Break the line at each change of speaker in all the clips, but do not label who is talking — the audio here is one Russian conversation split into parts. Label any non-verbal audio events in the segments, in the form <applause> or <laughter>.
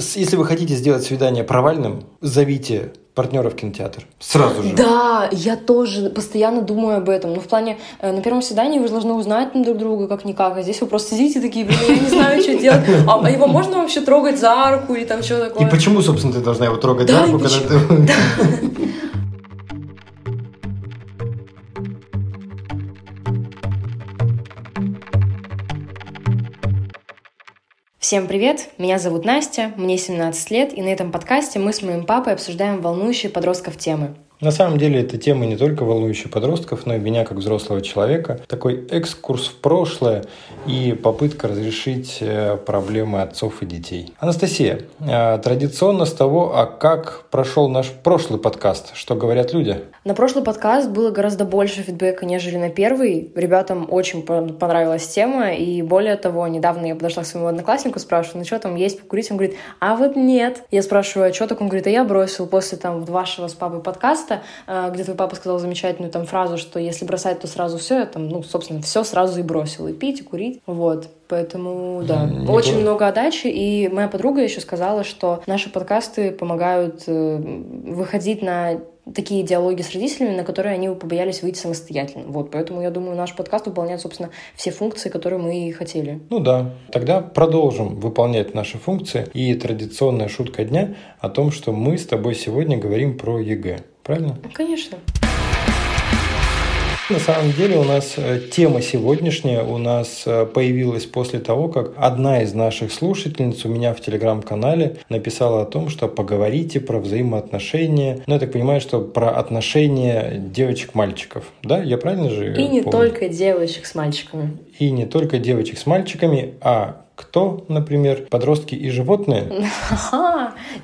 Если вы хотите сделать свидание провальным, зовите партнера в кинотеатр. Сразу же.
Да, я тоже постоянно думаю об этом. Ну, в плане, э, на первом свидании вы же должны узнать друг друга как-никак, а здесь вы просто сидите такие, блин, я не знаю, что делать. А, а его можно вообще трогать за руку или там что такое?
И почему, собственно, ты должна его трогать за руку, когда ты...
Всем привет! Меня зовут Настя, мне 17 лет, и на этом подкасте мы с моим папой обсуждаем волнующие подростков темы.
На самом деле эта тема не только волнующая подростков, но и меня как взрослого человека. Такой экскурс в прошлое и попытка разрешить э, проблемы отцов и детей. Анастасия, э, традиционно с того, а как прошел наш прошлый подкаст, что говорят люди?
На прошлый подкаст было гораздо больше фидбэка, нежели на первый. Ребятам очень понравилась тема, и более того, недавно я подошла к своему однокласснику, спрашиваю, ну что там есть покурить? Он говорит, а вот нет. Я спрашиваю, а что так? Он говорит, а я бросил после там вашего с папой подкаста, подкаста, э, где твой папа сказал замечательную там фразу, что если бросать, то сразу все, я там, ну, собственно, все сразу и бросил, и пить, и курить, вот. Поэтому, да, не очень было. много отдачи. И моя подруга еще сказала, что наши подкасты помогают э, выходить на такие диалоги с родителями, на которые они побоялись выйти самостоятельно. Вот, поэтому я думаю, наш подкаст выполняет, собственно, все функции, которые мы и хотели.
Ну да, тогда продолжим выполнять наши функции. И традиционная шутка дня о том, что мы с тобой сегодня говорим про ЕГЭ. Правильно?
Конечно.
На самом деле у нас э, тема сегодняшняя у нас э, появилась после того, как одна из наших слушательниц у меня в телеграм-канале написала о том, что поговорите про взаимоотношения. Ну, я так понимаю, что про отношения девочек-мальчиков. Да, я правильно же
И не только девочек с мальчиками.
И не только девочек с мальчиками, а кто, например, подростки и животные?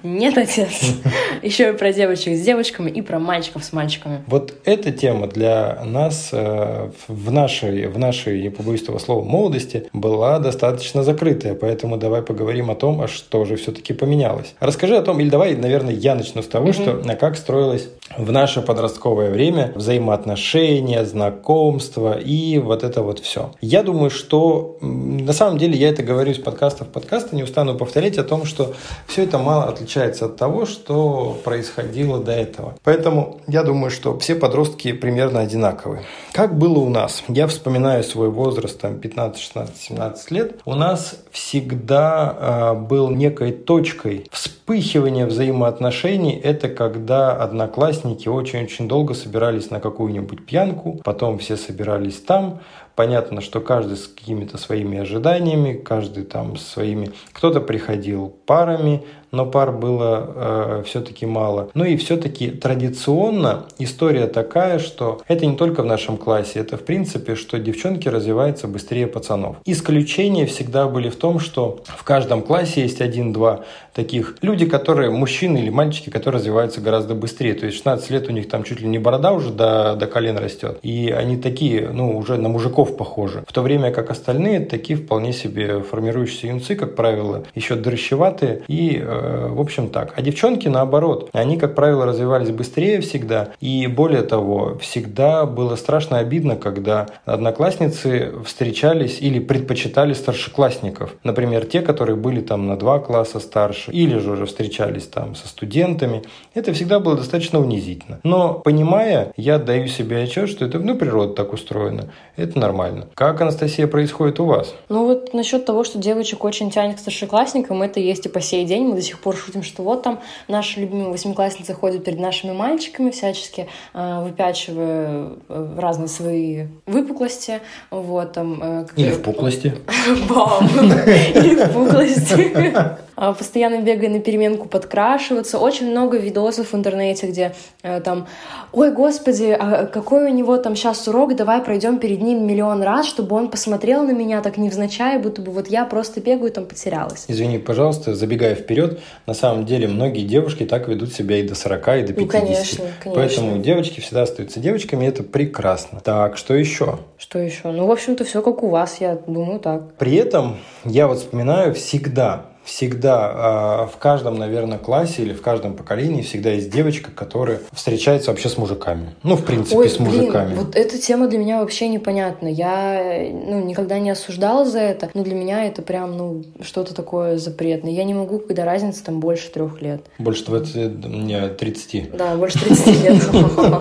Нет, отец. <laughs> Еще и про девочек с девочками и про мальчиков с мальчиками.
Вот эта тема для нас э, в нашей, в нашей, не побоюсь этого слова, молодости была достаточно закрытая. Поэтому давай поговорим о том, а что же все-таки поменялось. Расскажи о том, или давай, наверное, я начну с того, что а как строилось в наше подростковое время взаимоотношения, знакомства и вот это вот все. Я думаю, что на самом деле я это говорю говорю из подкаста в подкаст, и не устану повторять о том, что все это мало отличается от того, что происходило до этого. Поэтому я думаю, что все подростки примерно одинаковые. Как было у нас? Я вспоминаю свой возраст, там 15, 16, 17 лет. У нас всегда э, был некой точкой вспыхивания взаимоотношений. Это когда одноклассники очень-очень долго собирались на какую-нибудь пьянку, потом все собирались там, Понятно, что каждый с какими-то своими ожиданиями, каждый там своими... Кто-то приходил парами, но пар было э, все-таки мало. Ну и все-таки традиционно история такая, что это не только в нашем классе, это в принципе, что девчонки развиваются быстрее пацанов. Исключения всегда были в том, что в каждом классе есть один-два таких люди, которые, мужчины или мальчики, которые развиваются гораздо быстрее. То есть 16 лет у них там чуть ли не борода уже до, до колен растет. И они такие, ну, уже на мужиков похожи. В то время как остальные такие вполне себе формирующиеся юнцы, как правило, еще дрыщеватые и э, в общем так. А девчонки наоборот. Они, как правило, развивались быстрее всегда. И более того, всегда было страшно обидно, когда одноклассницы встречались или предпочитали старшеклассников. Например, те, которые были там на два класса старше, или же уже встречались там со студентами. Это всегда было достаточно унизительно. Но понимая, я даю себе отчет, что это, ну, природа так устроена. Это нормально. Как, Анастасия, происходит у вас?
Ну вот насчет того, что девочек очень тянет к старшеклассникам, это есть и по сей день. Мы до сих пор шутим, что вот там наши любимые восьмиклассницы ходят перед нашими мальчиками, всячески э, выпячивая э, разные свои выпуклости. Вот, там,
э, Или впуклости. <laughs>
Бам! <laughs> Или впуклости. <laughs> А, постоянно бегая на переменку подкрашиваться. Очень много видосов в интернете, где э, там, ой, господи, а какой у него там сейчас урок, давай пройдем перед ним миллион раз, чтобы он посмотрел на меня так невзначай, будто бы вот я просто бегаю там потерялась.
Извини, пожалуйста, забегая вперед, на самом деле многие девушки так ведут себя и до 40, и до 50. Ну,
конечно, конечно.
Поэтому девочки всегда остаются девочками, и это прекрасно. Так, что еще?
Что еще? Ну, в общем-то, все как у вас, я думаю так.
При этом я вот вспоминаю всегда, всегда э, в каждом, наверное, классе или в каждом поколении всегда есть девочка, которая встречается вообще с мужиками. Ну, в принципе,
Ой,
с мужиками.
Блин, вот эта тема для меня вообще непонятна. Я ну, никогда не осуждала за это, но для меня это прям ну, что-то такое запретное. Я не могу, когда разница там больше трех лет.
Больше 20, не, 30.
Да, больше 30 лет.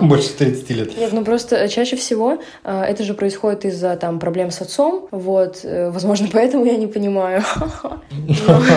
<laughs>
Больше 30 лет.
Нет, ну просто чаще всего э, это же происходит из-за там проблем с отцом. Вот, э, возможно, <laughs> поэтому я не понимаю. <laughs>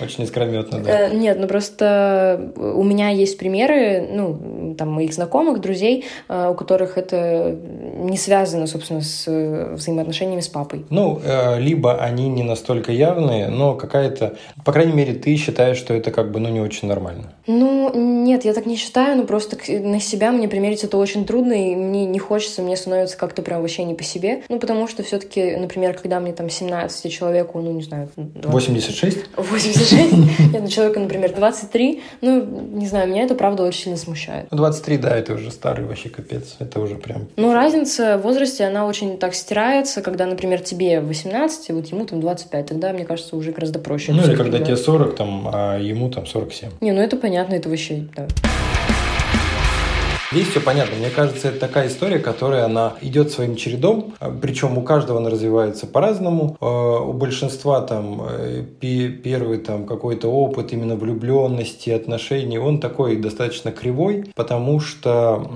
Очень искрометно, да.
Э, нет, ну просто у меня есть примеры, ну, там, моих знакомых, друзей, у которых это не связано, собственно, с взаимоотношениями с папой.
Ну, либо они не настолько явные, но какая-то, по крайней мере, ты считаешь, что это как бы, ну, не очень нормально.
Ну, нет, я так не считаю, но просто на себя мне примерить это очень трудно, и мне не хочется, мне становится как-то прям вообще не по себе. Ну, потому что все таки например, когда мне там 17 человеку, ну, не знаю...
20... 86?
86? Нет, ну, человека, например, 23, ну, не знаю, меня это, правда, очень сильно смущает.
23, да, это уже старый вообще капец, это уже прям...
Ну, разница в возрасте, она очень так стирается, когда, например, тебе 18, вот ему там 25, тогда, мне кажется, уже гораздо проще.
Ну, или когда тебе 40, там, а ему там 47.
Не, ну это понятно, это вообще, да.
Здесь все понятно. Мне кажется, это такая история, которая она идет своим чередом, причем у каждого она развивается по-разному. А, у большинства там э, первый там какой-то опыт именно влюбленности, отношений, он такой достаточно кривой, потому что,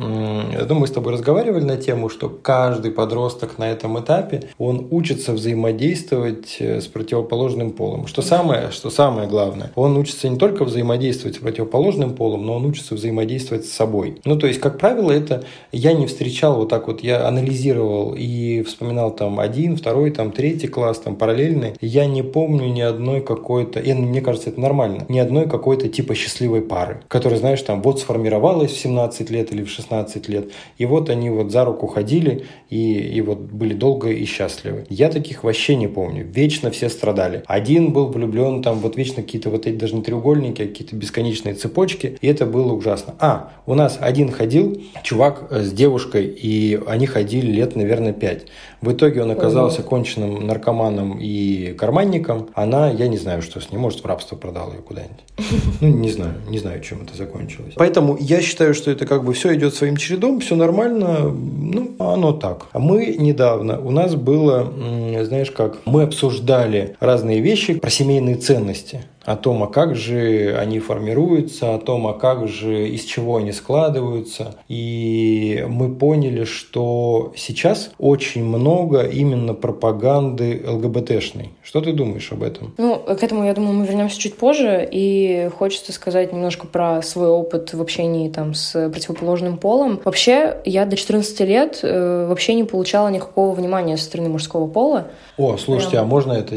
я думаю, мы с тобой разговаривали на тему, что каждый подросток на этом этапе, он учится взаимодействовать э, с противоположным полом. Что самое, что самое главное, он учится не только взаимодействовать с противоположным полом, но он учится взаимодействовать с собой. Ну, то есть, как правило, это я не встречал вот так вот, я анализировал и вспоминал там один, второй, там третий класс, там параллельный. Я не помню ни одной какой-то, и мне кажется, это нормально, ни одной какой-то типа счастливой пары, которая, знаешь, там вот сформировалась в 17 лет или в 16 лет, и вот они вот за руку ходили и, и вот были долго и счастливы. Я таких вообще не помню. Вечно все страдали. Один был влюблен, там вот вечно какие-то вот эти даже не треугольники, а какие-то бесконечные цепочки, и это было ужасно. А, у нас один ходил ходил чувак с девушкой, и они ходили лет, наверное, пять. В итоге он оказался конченным наркоманом и карманником. Она, я не знаю, что с ней, может, в рабство продала ее куда-нибудь. <laughs> Ну, не знаю, не знаю, чем это закончилось. Поэтому я считаю, что это как бы все идет своим чередом, все нормально, ну, оно так. А мы недавно, у нас было, знаешь как, мы обсуждали разные вещи про семейные ценности о том, а как же они формируются, о том, а как же, из чего они складываются. И мы поняли, что сейчас очень много именно пропаганды ЛГБТшной. Что ты думаешь об этом?
Ну, к этому, я думаю, мы вернемся чуть позже. И хочется сказать немножко про свой опыт в общении там, с противоположным полом. Вообще, я до 14 лет э, вообще не получала никакого внимания со стороны мужского пола.
О, слушайте, Прям... а можно это...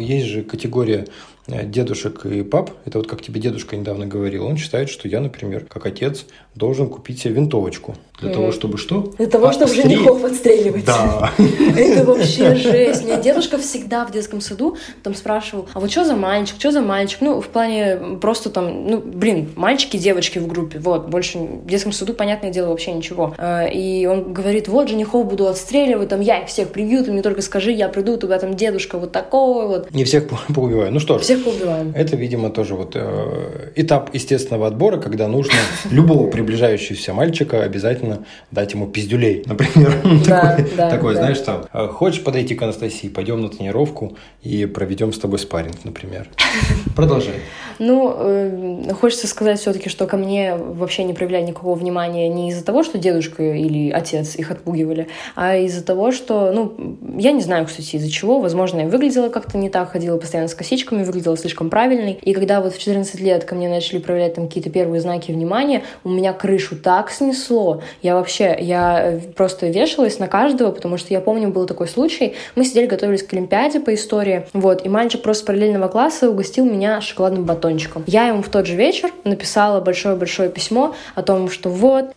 Есть же категория дедушек и пап, это вот как тебе дедушка недавно говорил, он считает, что я, например, как отец, должен купить себе винтовочку. Для mm. того, чтобы что?
Для того, чтобы Отстрел... женихов отстреливать.
Да. <laughs>
Это вообще жесть. Меня дедушка всегда в детском саду там спрашивал, а вот что за мальчик, что за мальчик? Ну, в плане просто там, ну, блин, мальчики, девочки в группе, вот, больше в детском саду, понятное дело, вообще ничего. А, и он говорит, вот, женихов буду отстреливать, там, я их всех прибью, ты мне только скажи, я приду, у тебя там дедушка вот такой вот.
Не всех <laughs> поубиваю. Ну что ж.
Всех поубиваем.
Это, видимо, тоже вот э, этап естественного отбора, когда нужно любого приближающегося мальчика обязательно дать ему пиздюлей, например. <laughs> Такой, знаешь, там, «А хочешь подойти к Анастасии, пойдем на тренировку и проведем с тобой спарринг, например. <laughs> Продолжай.
Ну, э, хочется сказать все-таки, что ко мне вообще не проявляли никакого внимания не из-за того, что дедушка или отец их отпугивали, а из-за того, что, ну, я не знаю, кстати, из-за чего. Возможно, я выглядела как-то не так, ходила постоянно с косичками, выглядела слишком правильной. И когда вот в 14 лет ко мне начали проявлять там какие-то первые знаки внимания, у меня крышу так снесло. Я вообще, я просто вешалась на каждого, потому что я помню, был такой случай. Мы сидели, готовились к Олимпиаде по истории, вот, и мальчик просто параллельного класса угостил меня шоколадным батончиком. Я ему в тот же вечер написала большое-большое письмо о том, что вот,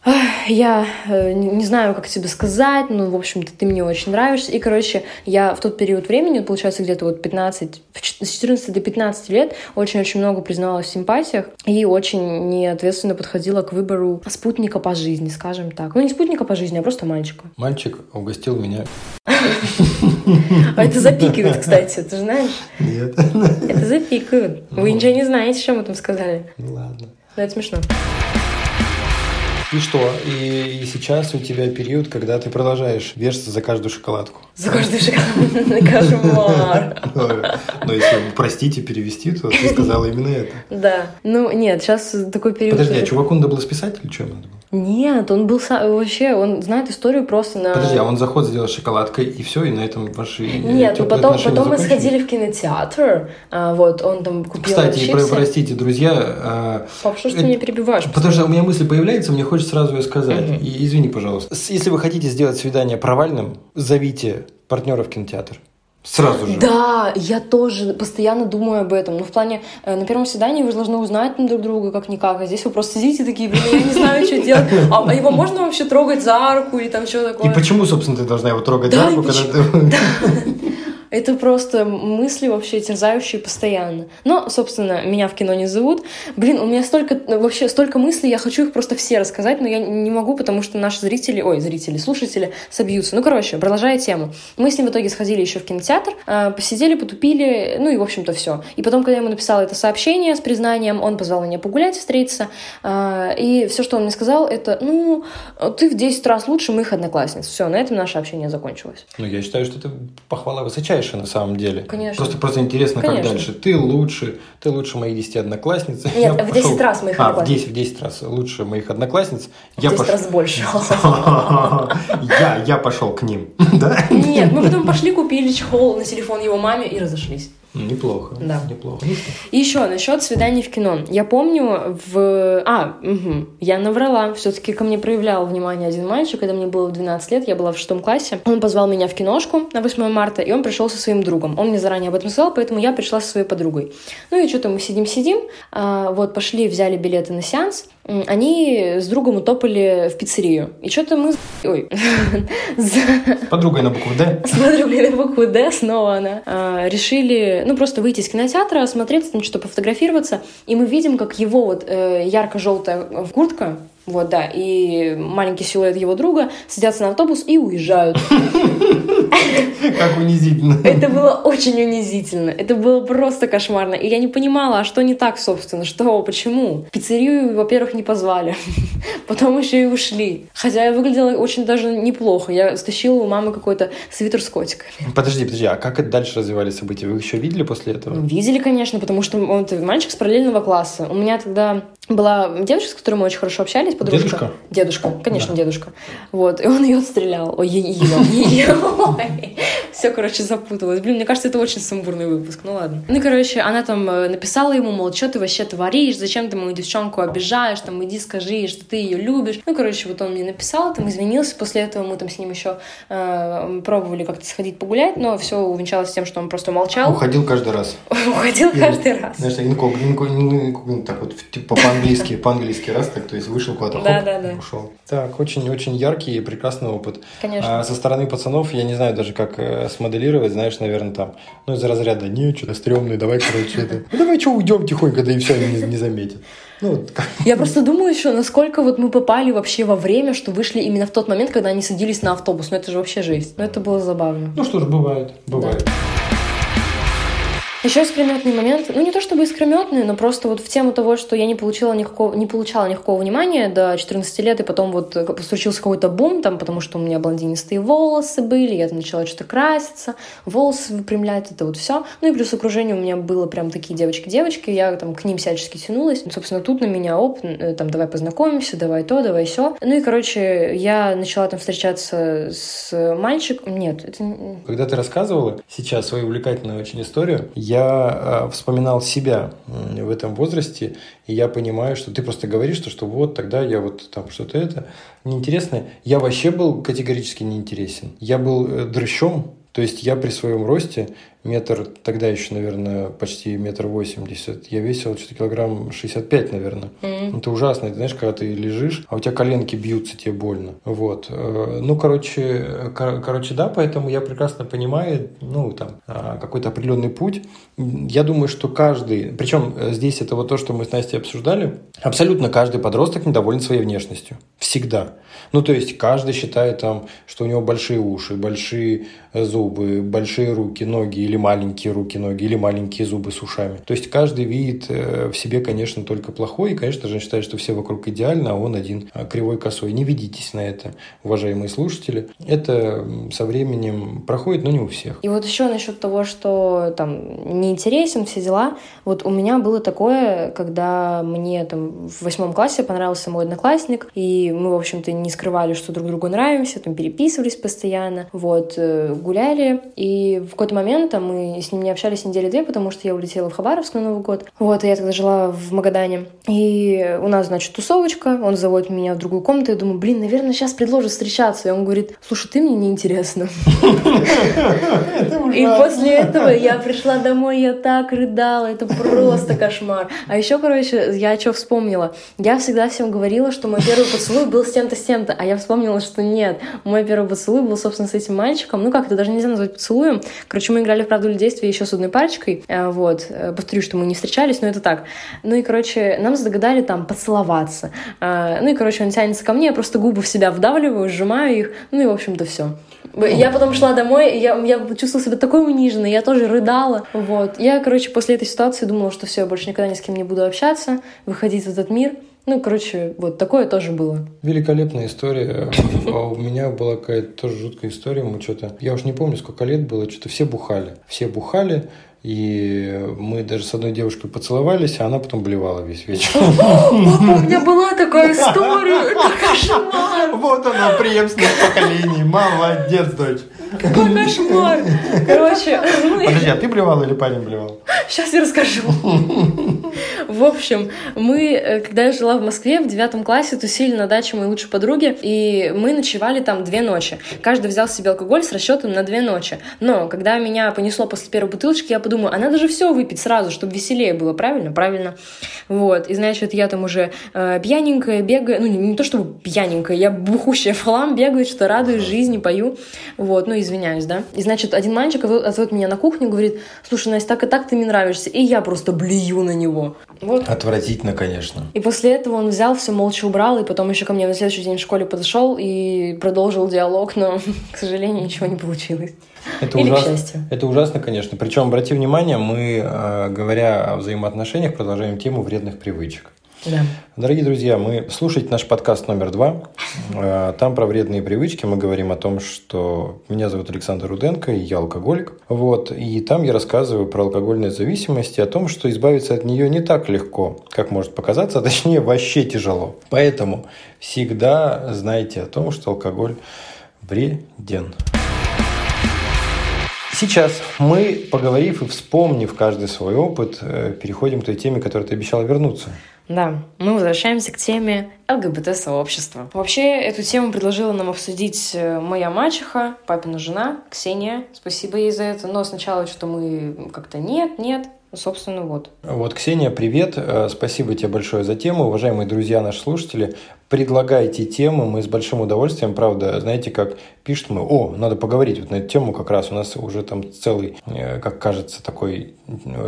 я э, не знаю, как тебе сказать, ну, в общем-то, ты мне очень нравишься. И, короче, я в тот период времени, получается, где-то вот 15, с 14 до 15 лет очень-очень много признавалась в симпатиях и очень неответственно подходила к выбору спутника по жизни, скажем так. Ну, не спутника по жизни, а просто мальчика.
Мальчик угостил меня
А это запикивают, кстати, ты знаешь?
Нет.
Это запикивают. Вы ничего не знаете, что мы там сказали.
Ну ладно.
Но это смешно.
И что? И, и сейчас у тебя период, когда ты продолжаешь вешаться за каждую шоколадку.
За каждую шоколадку. Кошмар.
Но если простите перевести, то ты сказала именно это.
Да. Ну, нет, сейчас такой период...
Подожди, а чуваку надо было списать или что надо было?
Нет, он был вообще, он знает историю просто на...
Подожди, а он заход сделал шоколадкой, и все, и на этом ваши
Нет, ну потом, потом мы сходили в кинотеатр, а, вот, он там купил
Кстати,
чипсы.
простите, друзья... А,
Пап, что ж ты меня перебиваешь?
Потому что у меня мысль появляется, мне хочется сразу ее сказать. Угу. И извини, пожалуйста. Если вы хотите сделать свидание провальным, зовите партнера в кинотеатр. Сразу же.
Да, я тоже постоянно думаю об этом. Ну, в плане, э, на первом свидании вы должны узнать друг друга как-никак, а здесь вы просто сидите такие, блин, я не знаю, что делать. <laughs> А, а его можно вообще трогать за руку или там что такое?
И почему, собственно, ты должна его трогать да, за руку, когда ты... <laughs>
Это просто мысли вообще терзающие постоянно. Но, собственно, меня в кино не зовут. Блин, у меня столько, вообще столько мыслей, я хочу их просто все рассказать, но я не могу, потому что наши зрители, ой, зрители, слушатели собьются. Ну, короче, продолжая тему. Мы с ним в итоге сходили еще в кинотеатр, а, посидели, потупили, ну и, в общем-то, все. И потом, когда я ему написала это сообщение с признанием, он позвал меня погулять, встретиться, а, и все, что он мне сказал, это, ну, ты в 10 раз лучше моих одноклассниц. Все, на этом наше общение закончилось.
Ну, я считаю, что это похвала высочайшая дальше на самом деле.
Конечно.
Просто, просто интересно,
Конечно.
как дальше. Ты лучше, ты лучше моих 10 одноклассниц.
Нет, я в 10 пошел... раз моих
а, одноклассниц. в 10, в 10 раз лучше моих одноклассниц.
В я 10 пош... раз больше. <laughs>
я, я пошел к ним, <laughs> да?
Нет, мы потом пошли, купили чехол на телефон его маме и разошлись.
Неплохо.
Да.
Неплохо.
И еще насчет свиданий в кино. Я помню в... А, угу, я наврала. Все-таки ко мне проявлял внимание один мальчик, когда мне было в 12 лет, я была в шестом классе. Он позвал меня в киношку на 8 марта, и он пришел со своим другом. Он мне заранее об этом сказал, поэтому я пришла со своей подругой. Ну и что-то мы сидим-сидим, а, вот пошли, взяли билеты на сеанс, они с другом утопали в пиццерию. И что-то мы... <laughs> Ой. <laughs>
С подругой на букву «Д».
С подругой на букву «Д» снова она. А, решили, ну, просто выйти из кинотеатра, осмотреться, там что-то пофотографироваться. И мы видим, как его вот э, ярко-желтая куртка, вот, да, и маленький силуэт его друга садятся на автобус и уезжают.
Как унизительно.
Это было очень унизительно. Это было просто кошмарно. И я не понимала, а что не так, собственно, что, почему. Пиццерию, во-первых, не позвали. <laughs> Потом еще и ушли. Хотя я выглядела очень даже неплохо. Я стащила у мамы какой-то свитер с котиками.
Подожди, подожди, а как это дальше развивались события? Вы еще видели после этого?
Видели, конечно, потому что он мальчик с параллельного класса. У меня тогда была девушка, с которой мы очень хорошо общались, подружка.
Дедушка?
Дедушка, конечно, да. дедушка. Вот, и он ее отстрелял. Ой, ее, ее. Все, короче, запуталось. Блин, мне кажется, это очень сумбурный выпуск. Ну ладно. Ну, короче, она там э, написала ему, мол, что ты вообще творишь, зачем ты мою девчонку обижаешь, там, иди скажи, что ты ее любишь. Ну, короче, вот он мне написал, там, извинился. После этого мы там с ним еще э, пробовали как-то сходить погулять, но все увенчалось тем, что он просто молчал.
Уходил каждый раз. <laughs>
Уходил каждый раз.
Знаешь, инкогнито, так вот, типа по-английски, по-английски раз, так, то есть вышел куда-то, да, да, да. ушел. Так, очень-очень яркий и прекрасный опыт.
Конечно.
А со стороны пацанов, я не знаю даже, как э, смоделировать, знаешь, наверное, там, ну, из разряда, не, что-то стрёмный, давай, короче, это, ну, давай, что, уйдем тихонько, да и все, не, не заметят. Ну,
Я просто думаю еще, насколько вот мы попали вообще во время, что вышли именно в тот момент, когда они садились на автобус. Ну, это же вообще жесть. Ну, это было забавно.
Ну, что ж, бывает, бывает. Да.
Еще искрометный момент, ну не то чтобы искрометный, но просто вот в тему того, что я не получила никакого, не получала никакого внимания до 14 лет, и потом вот случился какой-то бум там, потому что у меня блондинистые волосы были, я там начала что-то краситься, волосы выпрямлять, это вот все. Ну и плюс окружение у меня было прям такие девочки-девочки, я там к ним всячески тянулась. И, собственно, тут на меня оп, э, там, давай познакомимся, давай то, давай все. Ну и, короче, я начала там встречаться с мальчиком. Нет, это...
Когда ты рассказывала сейчас свою увлекательную очень историю, я э, вспоминал себя в этом возрасте, и я понимаю, что ты просто говоришь, что, что вот тогда я вот там что-то это неинтересное. Я вообще был категорически неинтересен. Я был э, дрыщом, то есть я при своем росте метр, тогда еще, наверное, почти метр восемьдесят. Я весил что-то килограмм 65, наверное. Mm-hmm. Это ужасно. Ты знаешь, когда ты лежишь, а у тебя коленки бьются, тебе больно. Вот. Э, ну, короче, кор- короче, да, поэтому я прекрасно понимаю, ну, там, а, какой-то определенный путь. Я думаю, что каждый, причем э, здесь это вот то, что мы с Настей обсуждали, абсолютно каждый подросток недоволен своей внешностью. Всегда. Ну, то есть каждый считает там, что у него большие уши, большие зубы, большие руки, ноги, или маленькие руки, ноги, или маленькие зубы с ушами. То есть каждый видит э, в себе, конечно, только плохое, и, конечно же, он считает, что все вокруг идеальны, а он один а, кривой косой. Не ведитесь на это, уважаемые слушатели. Это со временем проходит, но не у всех.
И вот еще насчет того, что там неинтересен, все дела. Вот у меня было такое, когда мне там в восьмом классе понравился мой одноклассник, и мы, в общем-то, не скрывали, что друг другу нравимся, там переписывались постоянно, вот, э, гуляли, и в какой-то момент там, мы с ним не общались недели две, потому что я улетела в Хабаровск на Новый год, вот, и я тогда жила в Магадане, и у нас, значит, тусовочка, он заводит меня в другую комнату, я думаю, блин, наверное, сейчас предложит встречаться, и он говорит, слушай, ты мне не интересно. И после этого я пришла домой, я так рыдала, это просто кошмар. А еще, короче, я что вспомнила? Я всегда всем говорила, что мой первый поцелуй был с тем-то, с тем-то, а я вспомнила, что нет. Мой первый поцелуй был, собственно, с этим мальчиком. Ну как, это даже нельзя назвать поцелуем. Короче, мы играли правду или действие еще с одной парочкой. Э, вот. Э, повторю, что мы не встречались, но это так. Ну и, короче, нам загадали там поцеловаться. Э, ну и, короче, он тянется ко мне, я просто губы в себя вдавливаю, сжимаю их. Ну и, в общем-то, все. Я потом шла домой, я, я чувствовала себя такой униженной, я тоже рыдала. Вот. Я, короче, после этой ситуации думала, что все, я больше никогда ни с кем не буду общаться, выходить в этот мир. Ну, короче, вот такое тоже было.
Великолепная история. А у меня была какая-то тоже жуткая история. Мы что-то... Я уж не помню, сколько лет было. Что-то все бухали. Все бухали. И мы даже с одной девушкой поцеловались, а она потом блевала весь вечер.
У меня была такая история. Это <laughs> кошмар.
Вот она, преемственность поколений. Молодец, дочь.
Какой кошмар. Короче.
Подожди, а ты блевал или парень блевал?
Сейчас я расскажу. В общем, мы, э, когда я жила в Москве, в девятом классе тусили на даче моей лучшей подруги, и мы ночевали там две ночи. Каждый взял себе алкоголь с расчетом на две ночи. Но когда меня понесло после первой бутылочки, я подумала, а надо же все выпить сразу, чтобы веселее было, правильно? Правильно. Вот. И значит, я там уже э, пьяненькая бегаю, ну не, не то чтобы пьяненькая, я бухущая в хлам бегаю, что радуюсь жизни, пою. Вот, ну извиняюсь, да. И значит, один мальчик отводит меня на кухню, говорит, слушай, Настя, так и так ты мне нравишься. И я просто блюю на него.
Вот. Отвратительно, конечно.
И после этого он взял, все молча убрал, и потом еще ко мне на следующий день в школе подошел и продолжил диалог, но, <laughs> к сожалению, ничего не получилось.
Это, Или ужас... это ужасно, конечно. Причем, обрати внимание, мы, э, говоря о взаимоотношениях, продолжаем тему вредных привычек.
Да.
Дорогие друзья, мы слушайте наш подкаст номер два. <laughs> Э, там про вредные привычки мы говорим о том, что меня зовут Александр Руденко, и я алкоголик. Вот, и там я рассказываю про алкогольную зависимость и о том, что избавиться от нее не так легко, как может показаться, а точнее вообще тяжело. Поэтому всегда знайте о том, что алкоголь вреден. Сейчас мы, поговорив и вспомнив каждый свой опыт, э, переходим к той теме, которой ты обещала вернуться.
Да, мы возвращаемся к теме ЛГБТ-сообщества. Вообще, эту тему предложила нам обсудить э, моя мачеха, папина жена, Ксения. Спасибо ей за это. Но сначала что мы как-то нет, нет. Собственно, вот.
Вот, Ксения, привет. Э, спасибо тебе большое за тему. Уважаемые друзья, наши слушатели, предлагайте темы, мы с большим удовольствием, правда, знаете, как пишут мы, о, надо поговорить вот на эту тему как раз, у нас уже там целый, э, как кажется, такой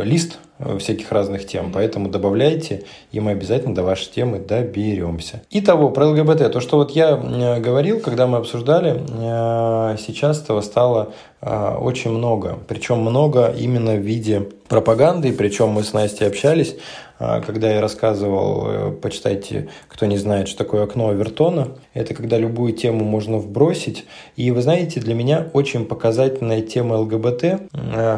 лист всяких разных тем, поэтому добавляйте, и мы обязательно до вашей темы доберемся. Итого, про ЛГБТ, то, что вот я говорил, когда мы обсуждали, э, сейчас этого стало э, очень много, причем много именно в виде пропаганды, причем мы с Настей общались, э, когда я рассказывал, почитайте, кто не знает, что такое окно Авертона, это когда любую тему можно вбросить, и вы знаете, для меня очень показательная тема ЛГБТ,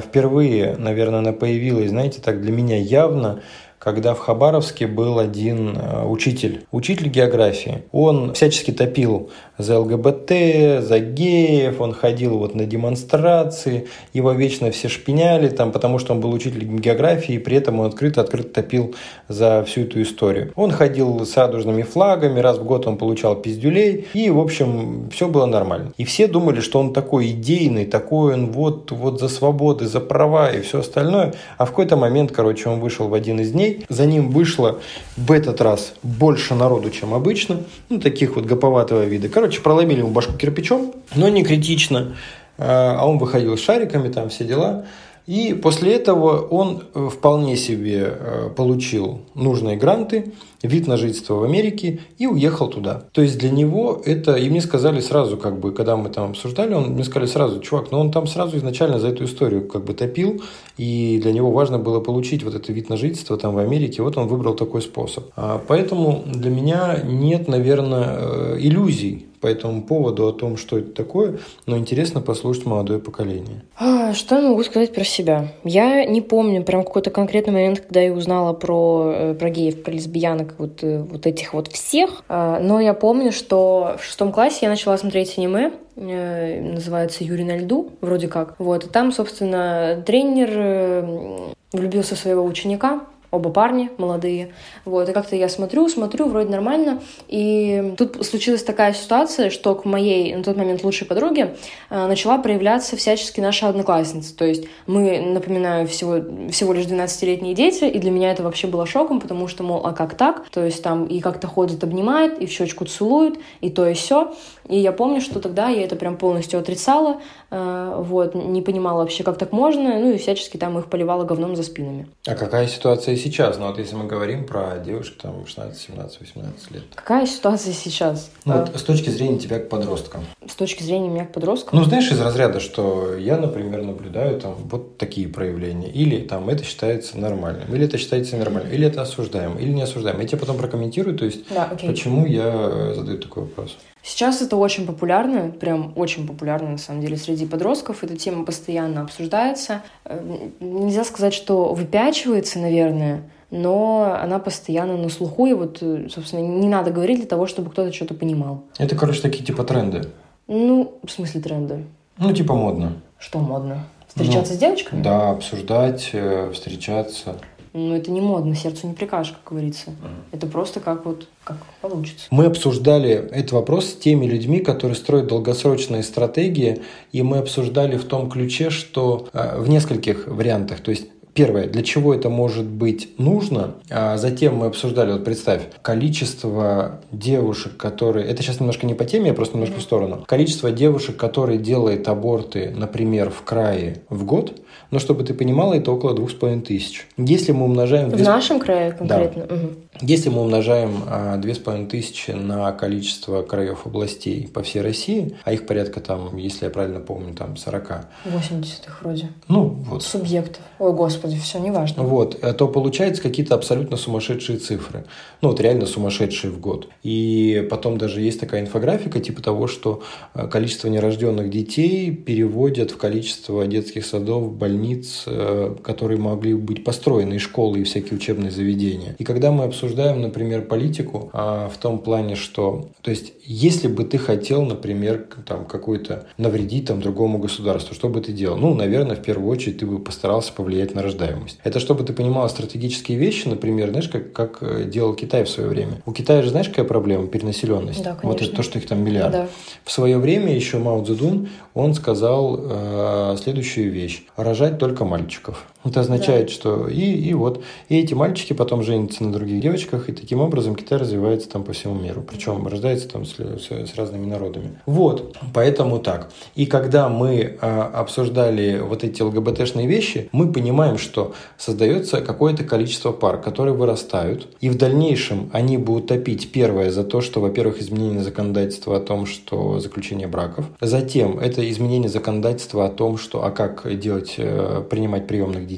впервые, наверное, она появилась, знаете, так для меня явно, когда в Хабаровске был один э, учитель, учитель географии. Он всячески топил за ЛГБТ, за геев, он ходил вот на демонстрации, его вечно все шпиняли, там, потому что он был учителем географии, и при этом он открыто-открыто топил за всю эту историю. Он ходил с радужными флагами, раз в год он получал пиздюлей, и, в общем, все было нормально. И все думали, что он такой идейный, такой он вот, вот за свободы, за права и все остальное. А в какой-то момент, короче, он вышел в один из дней, за ним вышло в этот раз больше народу, чем обычно, ну, таких вот гоповатого вида. Короче, проломили ему башку кирпичом, но не критично. А, а он выходил с шариками, там все дела. И после этого он э, вполне себе э, получил нужные гранты, вид на жительство в Америке и уехал туда. То есть для него это, и мне сказали сразу, как бы, когда мы там обсуждали, он мне сказали сразу, чувак, но ну он там сразу изначально за эту историю как бы топил, и для него важно было получить вот это вид на жительство там в Америке, вот он выбрал такой способ. А поэтому для меня нет, наверное, э, иллюзий по этому поводу о том, что это такое, но интересно послушать молодое поколение.
А, что я могу сказать про себя? Я не помню прям какой-то конкретный момент, когда я узнала про, э, про геев, про лесбиянок, вот, э, вот этих вот всех, а, но я помню, что в шестом классе я начала смотреть аниме, э, называется «Юрий на льду», вроде как. Вот, и там, собственно, тренер влюбился в своего ученика, оба парни молодые. Вот, и как-то я смотрю, смотрю, вроде нормально. И тут случилась такая ситуация, что к моей на тот момент лучшей подруге э, начала проявляться всячески наша одноклассница. То есть мы, напоминаю, всего, всего лишь 12-летние дети, и для меня это вообще было шоком, потому что, мол, а как так? То есть там и как-то ходит, обнимает, и в щечку целует, и то, и все. И я помню, что тогда я это прям полностью отрицала, э, вот, не понимала вообще, как так можно, ну и всячески там их поливала говном за спинами.
А какая ситуация сейчас? Ну вот если мы говорим про девушек там 16, 17, 18 лет.
Какая ситуация сейчас?
Ну, вот, с точки зрения тебя к подросткам.
С точки зрения меня к подросткам?
Ну, знаешь, из разряда, что я, например, наблюдаю там вот такие проявления. Или там это считается нормальным, или это считается нормальным, или это осуждаем, или не осуждаем. Я тебе потом прокомментирую, то есть да, почему я задаю такой вопрос.
Сейчас это очень популярно, прям очень популярно на самом деле среди подростков. Эта тема постоянно обсуждается. Э, нельзя сказать, что выпячивается, наверное, но она постоянно на слуху, и вот, э, собственно, не надо говорить для того, чтобы кто-то что-то понимал.
Это, короче, такие типа тренды.
Ну, в смысле тренды?
Ну, типа модно.
Что модно? Встречаться ну, с девочками?
Да, обсуждать, э, встречаться.
Ну, это не модно, сердцу не прикажешь, как говорится. Это просто как вот как получится.
Мы обсуждали этот вопрос с теми людьми, которые строят долгосрочные стратегии, и мы обсуждали в том ключе, что э, в нескольких вариантах. То есть Первое, для чего это может быть нужно, а затем мы обсуждали, вот представь, количество девушек, которые, это сейчас немножко не по теме, я просто немножко в сторону, количество девушек, которые делают аборты, например, в крае в год, но чтобы ты понимала, это около двух с половиной тысяч. Если мы умножаем...
В 2... нашем крае конкретно? Да. Угу.
Если мы умножаем а, две с половиной тысячи на количество краев областей по всей России, а их порядка там, если я правильно помню, там 40.
80 их вроде.
Ну, вот.
Субъектов. Ой, господи, все, неважно.
Вот, э, то получается какие-то абсолютно сумасшедшие цифры. Ну, вот реально сумасшедшие в год. И потом даже есть такая инфографика, типа того, что э, количество нерожденных детей переводят в количество детских садов, больниц, э, которые могли быть построены, и школы, и всякие учебные заведения. И когда мы обсуждаем, например, политику а, в том плане, что, то есть, если бы ты хотел, например, там, какой-то навредить там другому государству, что бы ты делал? Ну, наверное, в первую очередь ты бы постарался повлиять на рождаемость. Это чтобы ты понимала стратегические вещи, например, знаешь, как, как э, делал Китай в свое время. У Китая же знаешь, какая проблема? Перенаселенность.
Да,
вот это то, что их там миллиард. Да. В свое время еще Мао Цзэдун, он сказал э, следующую вещь. Рожать только мальчиков. Это означает, да. что и, и вот, и эти мальчики потом женятся на других девочках, и таким образом Китай развивается там по всему миру. Причем рождается там с, с, с разными народами. Вот, поэтому так. И когда мы а, обсуждали вот эти ЛГБТшные вещи, мы понимаем, что создается какое-то количество пар, которые вырастают, и в дальнейшем они будут топить первое за то, что, во-первых, изменение законодательства о том, что заключение браков, затем это изменение законодательства о том, что, а как делать, э, принимать приемных детей.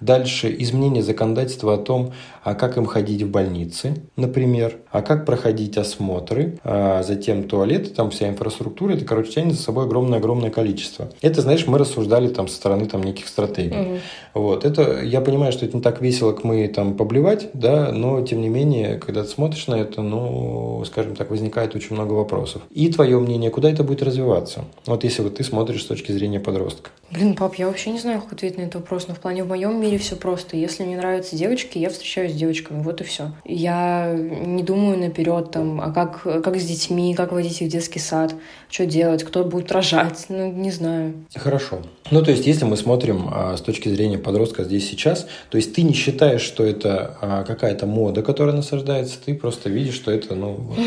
Дальше изменение законодательства о том, а как им ходить в больницы, например, а как проходить осмотры, а затем туалеты, там вся инфраструктура, это, короче, тянет за собой огромное-огромное количество. Это, знаешь, мы рассуждали там со стороны там неких стратегий. Угу. Вот, это, я понимаю, что это не так весело, как мы там поблевать, да, но, тем не менее, когда ты смотришь на это, ну, скажем так, возникает очень много вопросов. И твое мнение, куда это будет развиваться? Вот если вот ты смотришь с точки зрения подростка.
Блин, пап, я вообще не знаю, как ответить на этот вопрос, но в плане в моем мире все просто. Если мне нравятся девочки, я встречаюсь с девочками, вот и все. Я не думаю наперед, там, а как, как с детьми, как водить их в детский сад, что делать, кто будет рожать, ну, не знаю.
Хорошо. Ну, то есть, если мы смотрим а, с точки зрения подростка здесь сейчас, то есть ты не считаешь, что это а, какая-то мода, которая насаждается, ты просто видишь, что это, ну... Вот.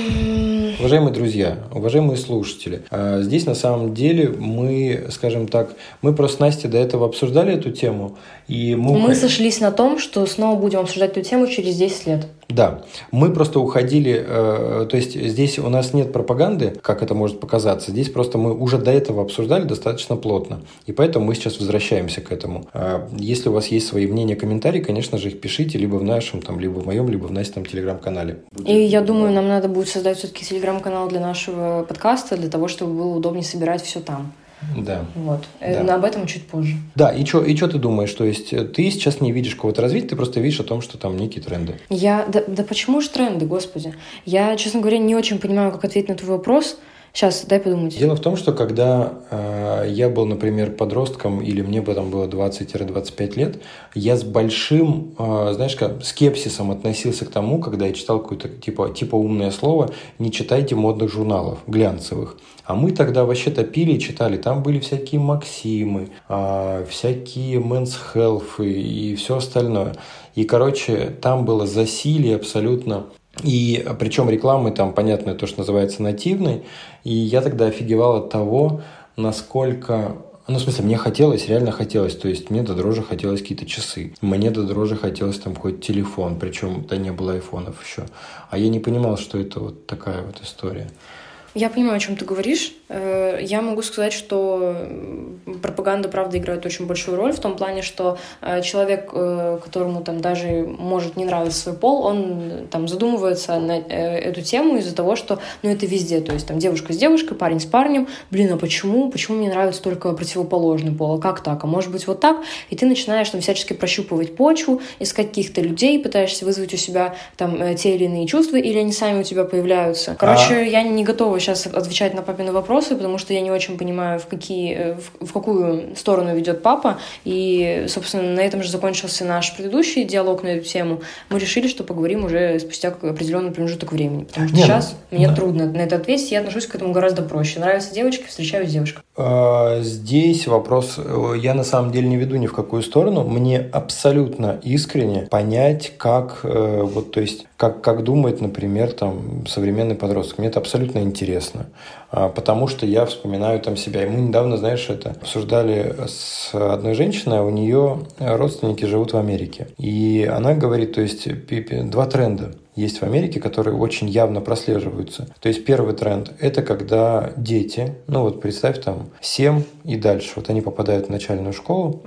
Уважаемые друзья, уважаемые слушатели, а, здесь на самом деле мы, скажем так, мы просто с Настей до этого обсуждали эту тему, и
мы... Мы сошлись на том, что снова будем обсуждать эту тему через 10 лет.
Да, мы просто уходили, э, то есть здесь у нас нет пропаганды, как это может показаться, здесь просто мы уже до этого обсуждали достаточно плотно, и поэтому мы сейчас возвращаемся к этому. Э, если у вас есть свои мнения, комментарии, конечно же, их пишите либо в нашем, там, либо в моем, либо в Настином телеграм-канале.
И я думаю, нам надо будет создать все-таки телеграм-канал для нашего подкаста, для того, чтобы было удобнее собирать все там.
Да.
Вот. Э, да. Об этом чуть позже.
Да, и что и чё ты думаешь? То есть э, ты сейчас не видишь какого-то развития, ты просто видишь о том, что там некие тренды.
Я... Да, да почему же тренды, господи? Я, честно говоря, не очень понимаю, как ответить на твой вопрос. Сейчас, дай подумать.
Дело в том, что когда э, я был, например, подростком, или мне бы там было 20-25 лет, я с большим, э, знаешь, как скепсисом относился к тому, когда я читал какое-то типа, типа умное слово «не читайте модных журналов глянцевых». А мы тогда вообще топили и читали. Там были всякие Максимы, э, всякие Men's Health и, и все остальное. И, короче, там было засилие абсолютно и причем рекламы там, понятно, то, что называется нативной. И я тогда офигевал от того, насколько ну, в смысле, мне хотелось, реально хотелось. То есть, мне до дрожи хотелось какие-то часы. Мне до дрожи хотелось там хоть телефон. Причем, да не было айфонов еще. А я не понимал, что это вот такая вот история.
Я понимаю, о чем ты говоришь. Э, я могу сказать, что пропаганда, правда, играет очень большую роль в том плане, что э, человек, э, которому там даже может не нравиться свой пол, он там задумывается на эту тему из-за того, что, ну, это везде, то есть там девушка с девушкой, парень с парнем, блин, а почему, почему мне нравится только противоположный пол, а как так, а может быть вот так, и ты начинаешь там всячески прощупывать почву, искать каких-то людей, пытаешься вызвать у себя там те или иные чувства, или они сами у тебя появляются. Короче, а... я не готова сейчас отвечать на папины вопросы, потому что я не очень понимаю, в, какие, э, в, в какую сторону ведет папа. И, собственно, на этом же закончился наш предыдущий диалог на эту тему. Мы решили, что поговорим уже спустя определенный промежуток времени. Потому что не, сейчас ну, мне да. трудно на это ответить, я отношусь к этому гораздо проще. Нравятся девочки, встречаюсь с девушкой.
А, здесь вопрос, э, я на самом деле не веду ни в какую сторону. Мне абсолютно искренне понять, как, э, вот, то есть, как, как думает, например, там, современный подросток. Мне это абсолютно интересно. А, потому что я вспоминаю там себя. И мы недавно, знаешь, это обсуждали с одной женщиной, а у нее родственники живут в Америке. И она говорит, то есть два тренда есть в Америке, которые очень явно прослеживаются. То есть первый тренд – это когда дети, ну вот представь там 7 и дальше, вот они попадают в начальную школу,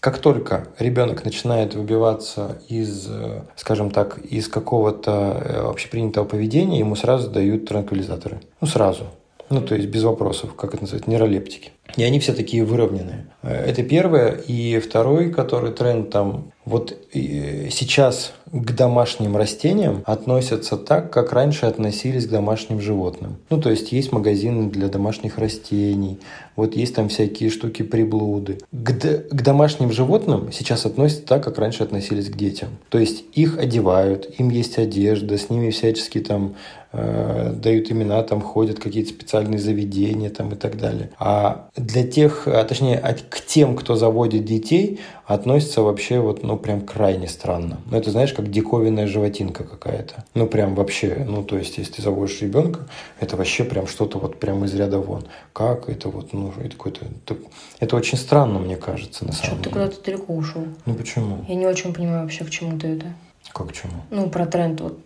Как только ребенок начинает выбиваться из, скажем так, из какого-то э, общепринятого поведения, ему сразу дают транквилизаторы. Ну, сразу. Ну, то есть без вопросов, как это называется, нейролептики. И они все такие выровненные. Это первое. И второй, который тренд там, вот сейчас к домашним растениям относятся так, как раньше относились к домашним животным. Ну, то есть есть магазины для домашних растений, вот есть там всякие штуки приблуды. К, к домашним животным сейчас относятся так, как раньше относились к детям. То есть их одевают, им есть одежда, с ними всячески там э, дают имена, там ходят какие-то специальные заведения там и так далее. А для тех, а точнее, к тем, кто заводит детей, относится вообще вот, ну, прям крайне странно. Ну, это, знаешь, как диковинная животинка какая-то. Ну, прям вообще, ну, то есть, если ты заводишь ребенка, это вообще прям что-то вот прям из ряда вон. Как это вот, ну, это какой-то... Это, это очень странно, мне кажется, на самом
деле. ты куда-то далеко ушел.
Ну, почему?
Я не очень понимаю вообще, к чему ты это.
Как к чему?
Ну, про тренд вот.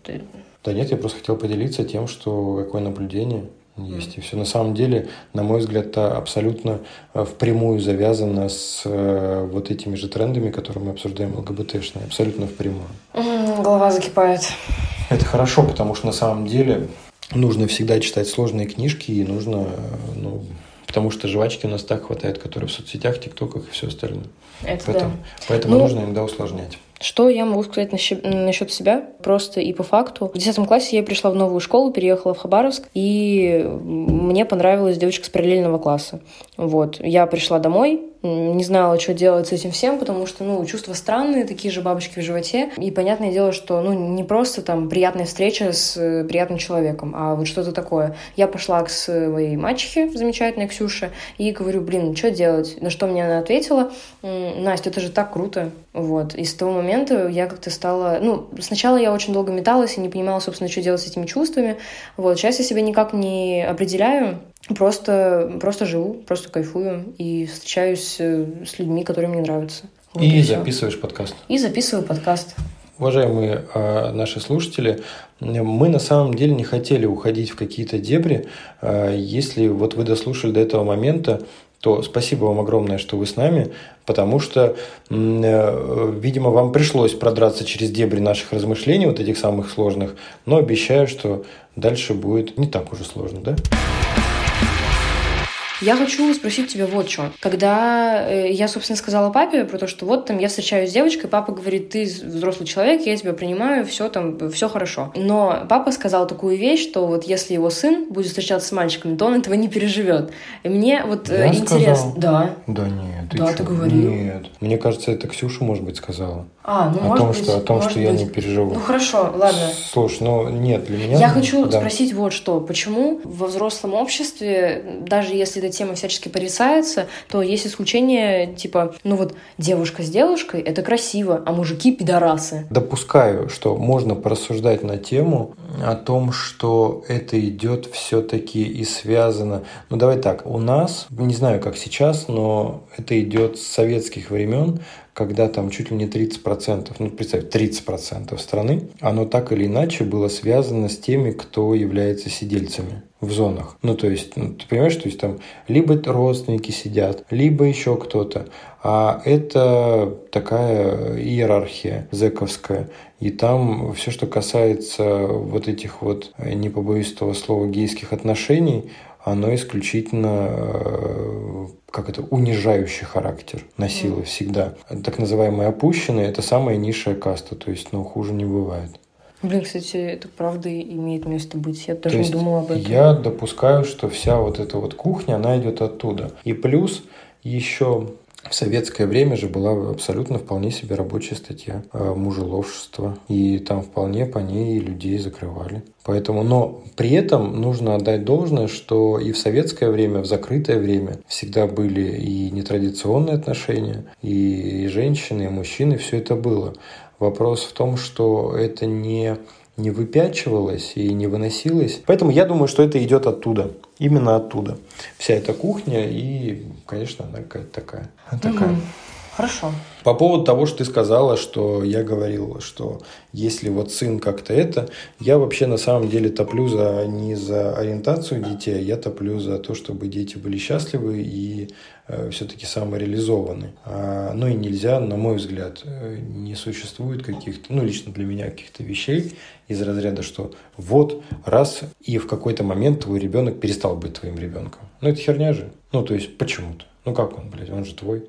Да нет, я просто хотел поделиться тем, что какое наблюдение. Есть. И все на самом деле, на мой взгляд, это абсолютно э, впрямую завязано с э, вот этими же трендами, которые мы обсуждаем ЛГБТшные. Абсолютно впрямую.
Голова закипает.
Это хорошо, потому что на самом деле нужно всегда читать сложные книжки и нужно, э, ну, потому что жвачки у нас так хватает, которые в соцсетях, тиктоках и все остальное.
Это
поэтому
да.
поэтому
Ну,
нужно иногда усложнять.
Что я могу сказать насчет, себя? Просто и по факту. В 10 классе я пришла в новую школу, переехала в Хабаровск, и мне понравилась девочка с параллельного класса. Вот. Я пришла домой, не знала, что делать с этим всем, потому что, ну, чувства странные, такие же бабочки в животе. И понятное дело, что, ну, не просто там приятная встреча с э, приятным человеком, а вот что-то такое. Я пошла к своей мачехе, замечательной Ксюше, и говорю, блин, что делать? На что мне она ответила, «М, Настя, это же так круто. Вот. И с того момента я как-то стала... Ну, сначала я очень долго металась и не понимала, собственно, что делать с этими чувствами. Вот. Сейчас я себя никак не определяю. Просто, просто живу, просто кайфую и встречаюсь э, с людьми, которые мне нравятся. Вот
и
всё.
записываешь подкаст.
И записываю подкаст.
Уважаемые э, наши слушатели, мы на самом деле не хотели уходить в какие-то дебри. Э, если вот вы дослушали до этого момента, то спасибо вам огромное, что вы с нами, потому что, э, видимо, вам пришлось продраться через дебри наших размышлений, вот этих самых сложных, но обещаю, что дальше будет не так уже сложно, да?
Я хочу спросить тебя вот что. Когда э, я, собственно, сказала папе про то, что вот там я встречаюсь с девочкой, папа говорит, ты взрослый человек, я тебя принимаю, все там, все хорошо. Но папа сказал такую вещь, что вот если его сын будет встречаться с мальчиками, то он этого не переживет. И мне вот э,
Я
интересно.
сказал?
Да.
Да нет,
Да,
чё?
ты говорил.
Нет. Мне кажется, это Ксюша, может быть, сказала.
А, ну
о
может
том,
быть,
что, о том,
может
что я
быть.
не переживу.
Ну хорошо, ладно.
Слушай, ну нет, для меня...
Я хочу
да.
спросить вот что. Почему во взрослом обществе, даже если эта тема всячески порицается, то есть исключение, типа, ну вот девушка с девушкой — это красиво, а мужики — пидорасы.
Допускаю, что можно порассуждать на тему о том, что это идет все-таки и связано. Ну давай так, у нас, не знаю как сейчас, но это идет с советских времен, когда там чуть ли не 30%, ну представь, 30% страны, оно так или иначе было связано с теми, кто является сидельцами в зонах. Ну, то есть, ну, ты понимаешь, то есть там либо родственники сидят, либо еще кто-то. А это такая иерархия зэковская. И там все, что касается вот этих вот, э, не побоюсь этого слова, гейских отношений, оно исключительно, э, как это, унижающий характер носило всегда. Так называемые опущенные – это самая низшая каста, то есть, ну, хуже не бывает.
Блин, кстати, это правда имеет место быть. Я
То
даже не
есть
думала об этом.
я допускаю, что вся вот эта вот кухня, она идет оттуда. И плюс еще в советское время же была абсолютно вполне себе рабочая статья э, мужеложества. И там вполне по ней людей закрывали. Поэтому, но при этом нужно отдать должное, что и в советское время, в закрытое время всегда были и нетрадиционные отношения, и женщины, и мужчины, все это было. Вопрос в том, что это не не выпячивалось и не выносилось. Поэтому я думаю, что это идет оттуда. Именно оттуда. Вся эта кухня и, конечно, она какая-то такая. такая.
Мгм. Хорошо.
По поводу того, что ты сказала, что я говорил, что если вот сын как-то это, я вообще на самом деле топлю за не за ориентацию детей, а я топлю за то, чтобы дети были счастливы и э, все-таки самореализованы. А, ну и нельзя, на мой взгляд, э, не существует каких-то, ну лично для меня каких-то вещей из разряда, что вот раз и в какой-то момент твой ребенок перестал быть твоим ребенком. Ну это херня же. Ну то есть почему-то. Ну как он, блядь, он же твой.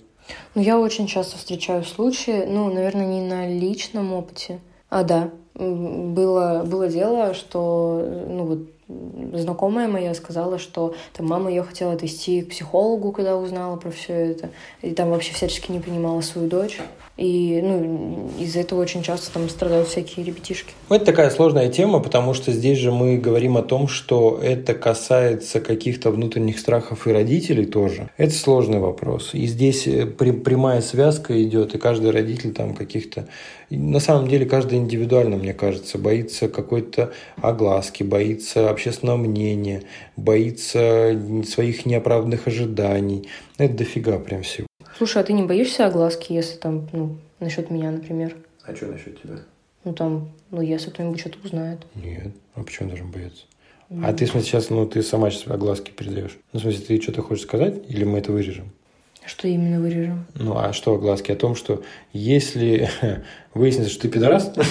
Ну, я очень часто встречаю случаи, ну, наверное, не на личном опыте. А, да, было, было дело, что, ну, вот, знакомая моя сказала, что там мама ее хотела отвезти к психологу, когда узнала про все это, и там вообще всячески не понимала свою дочь. И, ну, из-за этого очень часто там страдают всякие ребятишки.
Ну, Это такая сложная тема, потому что здесь же мы говорим о том, что это касается каких-то внутренних страхов и родителей тоже. Это сложный вопрос. И здесь э, прямая связка идет, и каждый родитель там каких-то... На самом деле каждый индивидуально, мне кажется, боится какой-то огласки, боится общественного мнения, боится своих неоправданных ожиданий. Это дофига прям всего.
Слушай, а ты не боишься огласки, если там, ну, насчет меня, например?
А что насчет тебя?
Ну, там, ну, если кто-нибудь что-то узнает.
Нет. А почему должен бояться? А ты, в смысле, сейчас, ну, ты сама сейчас огласки передаешь. Ну, в смысле, ты что-то хочешь сказать, или мы это вырежем?
Что именно вырежем?
Ну, а что огласки? О том, что если <laughs> выяснится, что ты пидорас... <laughs>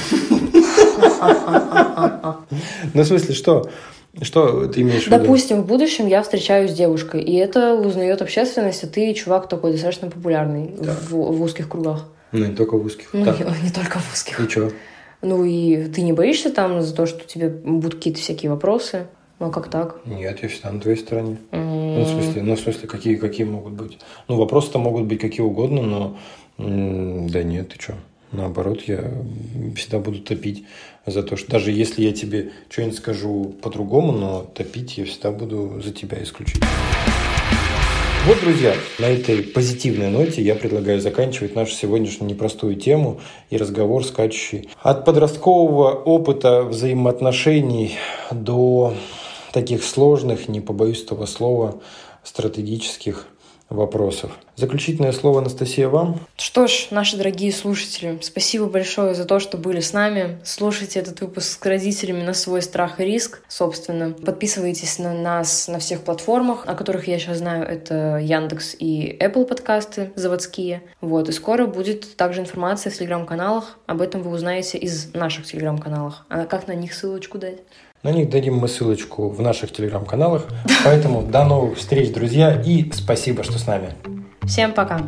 <laughs> Ну, в смысле, что? Что ты имеешь в виду?
Допустим, в будущем я встречаюсь с девушкой, и это узнает общественность, а ты чувак такой достаточно популярный в, в узких кругах.
Ну, не только в узких.
Ну,
Так. <laughs>
не, только в узких.
И что?
Ну и ты не боишься там за то, что тебе будут какие-то всякие вопросы? Ну а как так?
Нет, я всегда на твоей стороне.
М,
Ну, в смысле, ну, в смысле, какие, какие могут быть? Ну, вопросы-то могут быть какие угодно, но... Да нет, ты что? Наоборот, я всегда буду топить за то, что даже если я тебе что-нибудь скажу по-другому, но топить я всегда буду за тебя исключительно. Вот, друзья, на этой позитивной ноте я предлагаю заканчивать нашу сегодняшнюю непростую тему и разговор, скачущий от подросткового опыта взаимоотношений до таких сложных, не побоюсь этого слова, стратегических вопросов. Заключительное слово, Анастасия, вам.
Что ж, наши дорогие слушатели, спасибо большое за то, что были с нами. Слушайте этот выпуск с родителями на свой страх и риск, собственно. Подписывайтесь на нас на всех платформах, о которых я сейчас знаю. Это Яндекс и Apple подкасты заводские. Вот, и скоро будет также информация в телеграм-каналах. Об этом вы узнаете из наших телеграм-каналов. А как на них ссылочку дать?
На них дадим мы ссылочку в наших телеграм-каналах. Поэтому до новых встреч, друзья, и спасибо, что с нами.
Всем пока!